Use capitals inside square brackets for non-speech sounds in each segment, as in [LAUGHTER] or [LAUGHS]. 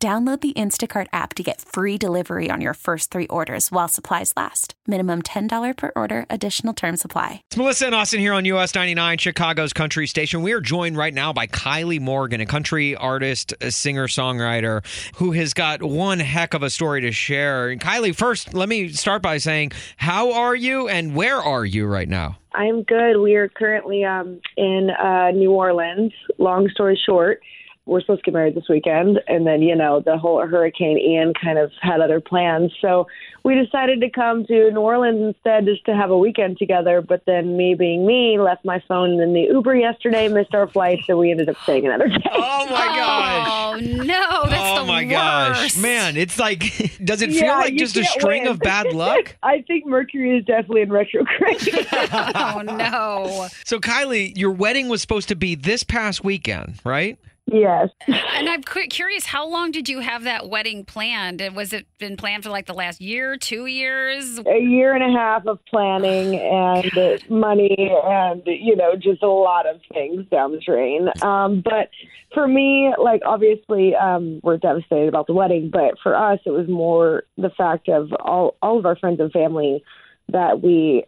Download the Instacart app to get free delivery on your first three orders while supplies last. Minimum $10 per order, additional term supply. It's Melissa and Austin here on US 99, Chicago's country station. We are joined right now by Kylie Morgan, a country artist, a singer songwriter who has got one heck of a story to share. And Kylie, first, let me start by saying, how are you and where are you right now? I'm good. We are currently um, in uh, New Orleans. Long story short, we're supposed to get married this weekend, and then you know the whole Hurricane Ian kind of had other plans, so we decided to come to New Orleans instead just to have a weekend together. But then me being me, left my phone in the Uber yesterday, missed our flight, so we ended up staying another day. Oh my oh, gosh! Oh no, that's oh the my worst. gosh, man! It's like, [LAUGHS] does it feel Yeah, like just a string win. of bad [LAUGHS] luck? I think Mercury is definitely in retrograde. [LAUGHS] Oh no. So, Kylie, your wedding was supposed to be this past weekend, right? Yes. And I'm cu- curious, how long did you have that wedding planned? And Was it been planned for like the last year, two years? a year and a half of planning [SIGHS] and money and you know just a lot of things down the drain um but for me like obviously um we're devastated about the wedding but for us it was more the fact of all all of our friends and family that we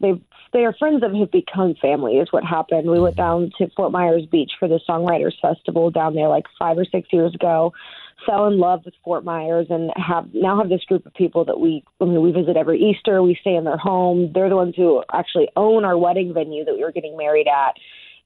they they are friends that have become family is what happened we went down to fort myers beach for the songwriters festival down there like five or six years ago fell in love with Fort Myers and have now have this group of people that we I mean, we visit every Easter. We stay in their home. They're the ones who actually own our wedding venue that we were getting married at.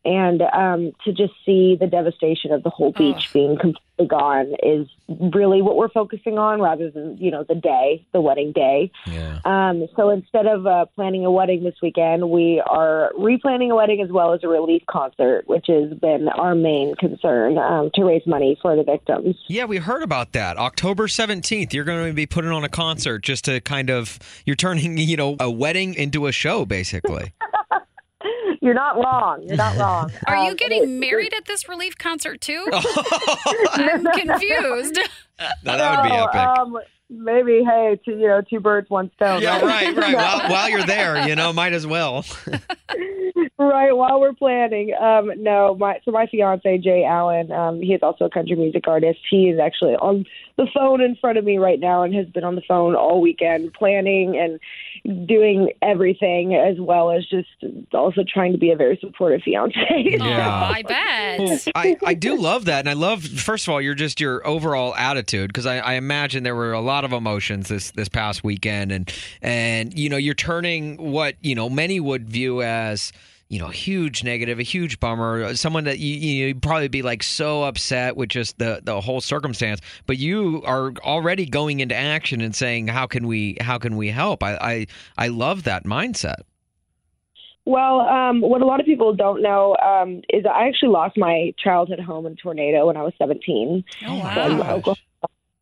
And um, to just see the devastation of the whole beach being completely gone is really what we're focusing on, rather than you know the day, the wedding day. Yeah. Um, so instead of uh, planning a wedding this weekend, we are replanning a wedding as well as a relief concert, which has been our main concern um, to raise money for the victims. Yeah, we heard about that. October 17th, you're going to be putting on a concert just to kind of, you're turning, [LAUGHS] you know, a wedding into a show, basically. [LAUGHS] You're not wrong. You're not wrong. [LAUGHS] Are Um, you it- getting married at this relief concert too? [LAUGHS] I'm confused. Now, that would be no, epic. Um, maybe, hey, two, you know, two birds, one stone. yeah, [LAUGHS] right, right. No. While, while you're there, you know, might as well. right while we're planning. Um, no, my so my fiance Jay Allen, um, he is also a country music artist. He is actually on the phone in front of me right now and has been on the phone all weekend planning and doing everything as well as just also trying to be a very supportive fiance. Yeah. Oh, I bet. [LAUGHS] I, I do love that. And I love, first of all, you're just your overall attitude because I, I imagine there were a lot of emotions this, this past weekend. And, and, you know, you're turning what, you know, many would view as, you know, a huge negative, a huge bummer, someone that you, you know, you'd probably be like so upset with just the, the whole circumstance. But you are already going into action and saying, how can we, how can we help? I, I, I love that mindset. Well, um, what a lot of people don't know um, is I actually lost my childhood home in a tornado when I was 17 Oh, wow. Oklahoma.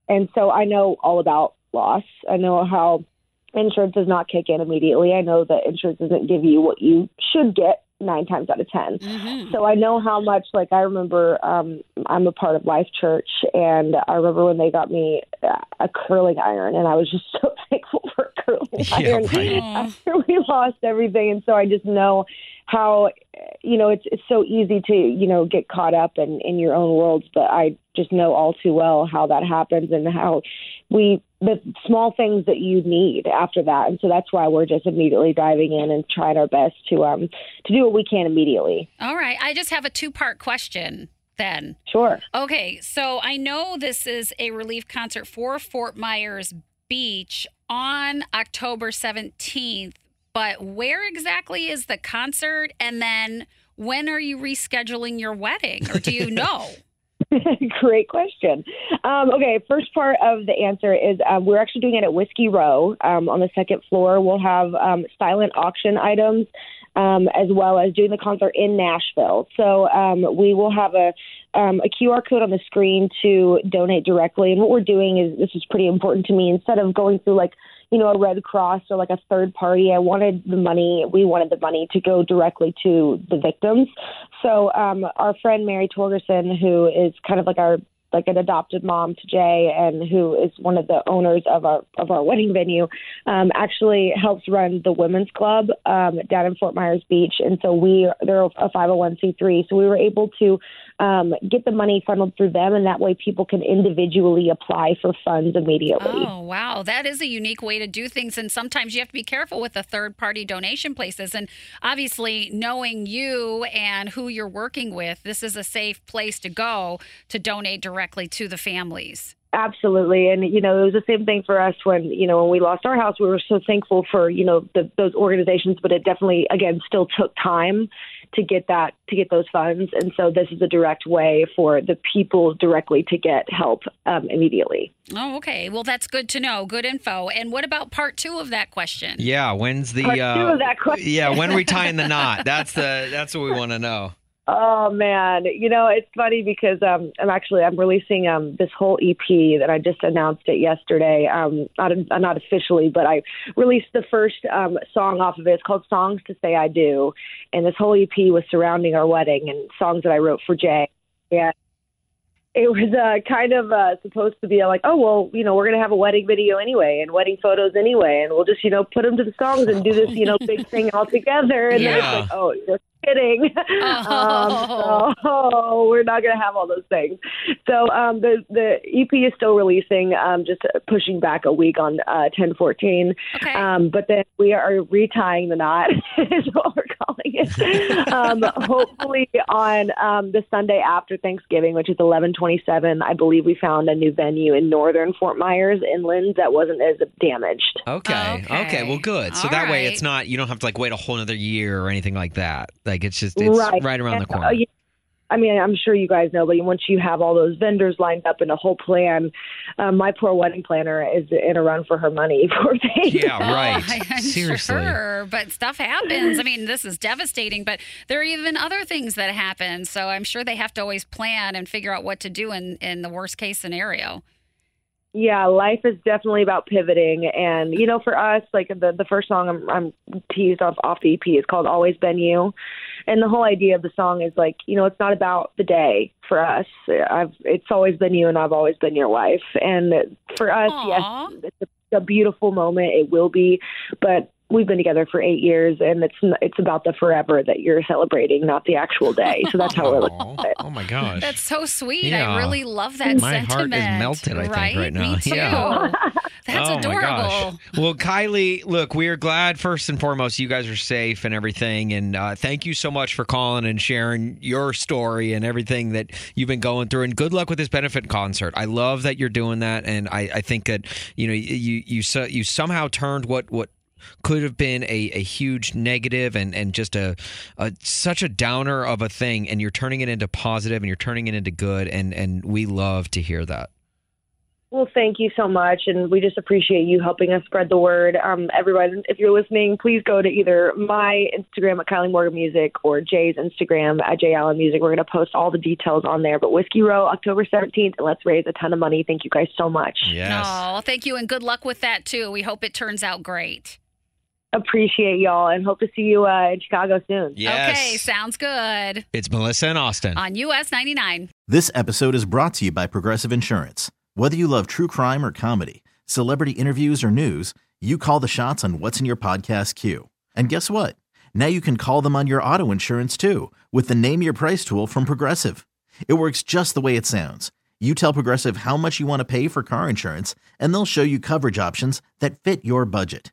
And so I know all about loss. I know how insurance does not kick in immediately. I know that insurance doesn't give you what you should get nine times out of 10. Mhm. So I know how much, like, I remember um, I'm a part of Life Church, and I remember when they got me uh, a curling iron, and I was just [LAUGHS] so thankful for a curling Yeah, iron right. after we lost everything. And so I just know how, you know, it's, it's so easy to, you know, get caught up in, in your own worlds, but I just know all too well how that happens and how we, the small things that you need after that. And so that's why we're just immediately diving in and trying our best to, um, to do what we can immediately. All right. I just have a two part question then. Sure. Okay. So I know this is a relief concert for Fort Myers Beach on October 17th, but where exactly is the concert? And then when are you rescheduling your wedding? Or do you [LAUGHS] know? [LAUGHS] Great question. Um, okay, first part of the answer is um, we're actually doing it at Whiskey Row um, on the second floor. We'll have um, silent auction items um, as well as doing the concert in Nashville. So um, we will have a um, a QR code on the screen to donate directly. And what we're doing is this is pretty important to me. Instead of going through like you know, a Red Cross or like a third party. I wanted the money, we wanted the money to go directly to the victims. So um, our friend Mary Torgerson, who is kind of like our like an adopted mom to Jay, and who is one of the owners of our of our wedding venue, um, actually helps run the women's club um, down in Fort Myers Beach. And so we they're a 501c3, so we were able to um, get the money funneled through them, and that way people can individually apply for funds immediately. Oh wow, that is a unique way to do things, and sometimes you have to be careful with the third party donation places. And obviously, knowing you and who you're working with, this is a safe place to go to donate directly directly to the families. Absolutely, and you know it was the same thing for us when you know when we lost our house. We were so thankful for you know the, those organizations, but it definitely again still took time to get that to get those funds. And so this is a direct way for the people directly to get help um, immediately. Oh, okay. Well, that's good to know. Good info. And what about part two of that question? Yeah, when's the part uh, two of that question? Yeah, when are we tying the [LAUGHS] knot? That's the that's what we want to know. Oh man, you know it's funny because um, I'm actually I'm releasing um, this whole EP that I just announced it yesterday. Um, not not officially, but I released the first um, song off of it. It's called "Songs to Say I Do," and this whole EP was surrounding our wedding and songs that I wrote for Jay. Yeah, it was uh, kind of uh, supposed to be like, oh well, you know, we're gonna have a wedding video anyway and wedding photos anyway, and we'll just you know put them to the songs and do this you know big thing all together. And yeah. then it's like, oh, kidding. [LAUGHS] Oh. Um, so [LAUGHS] we're not going to have all those things. So um, the the EP is still releasing, um, just pushing back a week on uh, ten fourteen. Okay. Um, but then we are retying the knot, [LAUGHS] is what we're calling it. um, hopefully on um, the Sunday after Thanksgiving, which is eleven twenty seven. I believe we found a new venue in northern Fort Myers inland that wasn't as damaged. Okay. Okay. Okay. Well, good. So All that way, it's not you don't have to like wait a whole another year or anything like that. Like it's just it's right, right, around the corner. uh, yeah, I mean, I'm sure you guys know, but once you have all those vendors lined up and a whole plan, um, my poor wedding planner is in a run for her money. [LAUGHS] Poor thing. yeah. [LAUGHS] Right. [LAUGHS] I'm Seriously. Sure, but stuff happens. I mean, this is devastating, but there are even other things that happen. So I'm sure they have to always plan and figure out what to do in, in the worst case scenario. Yeah, life is definitely about pivoting, and you know, for us, like the the first song I'm, I'm teased off off the EP is called "Always Been You," and the whole idea of the song is like, you know, it's not about the day for us. I've it's always been you, and I've always been your wife, and for us, Aw. yes, it's a, a beautiful moment. It will be, but we've been together for eight years, and it's it's about the forever that you're celebrating, not the actual day. So that's how we're looking Oh, at it. oh my gosh. That's so sweet. Yeah. I really love that My heart is sentiment. melted, I think, right? right now. Me [LAUGHS] too. Yeah. That's oh adorable. my gosh. Well, Kylie, look, we are glad first and foremost you guys are safe and everything, and uh, thank you so much for calling and sharing your story and everything that you've been going through. And good luck with this benefit concert. I love that you're doing that, and I, I think that you know you you so- you somehow turned what what could have been a, a huge negative and, and just a, a such a downer of a thing and you're turning it into positive and you're turning it into good and and we love to hear that Well, thank you so much, and we just appreciate you helping us spread the word. Um, everyone, if you're listening, please go to either my Instagram at Kylie Morgan Music or Jay's Instagram at Jay Allen Music. We're going to post all the details on there. But Whiskey Row, October 17th, and let's raise a ton of money. Thank you guys so much. yes Oh, thank you, and good luck with that too. We hope it turns out great. Appreciate y'all, and hope to see you uh, in Chicago soon. yes Okay, sounds good. it's melissa and austin On US 99. This episode is brought to you by Progressive Insurance. Whether you love true crime or comedy, celebrity interviews or news, you call the shots on what's in your podcast queue. And guess what? Now you can call them on your auto insurance too with the Name Your Price tool from Progressive. It works just the way it sounds. You tell Progressive how much you want to pay for car insurance, and they'll show you coverage options that fit your budget.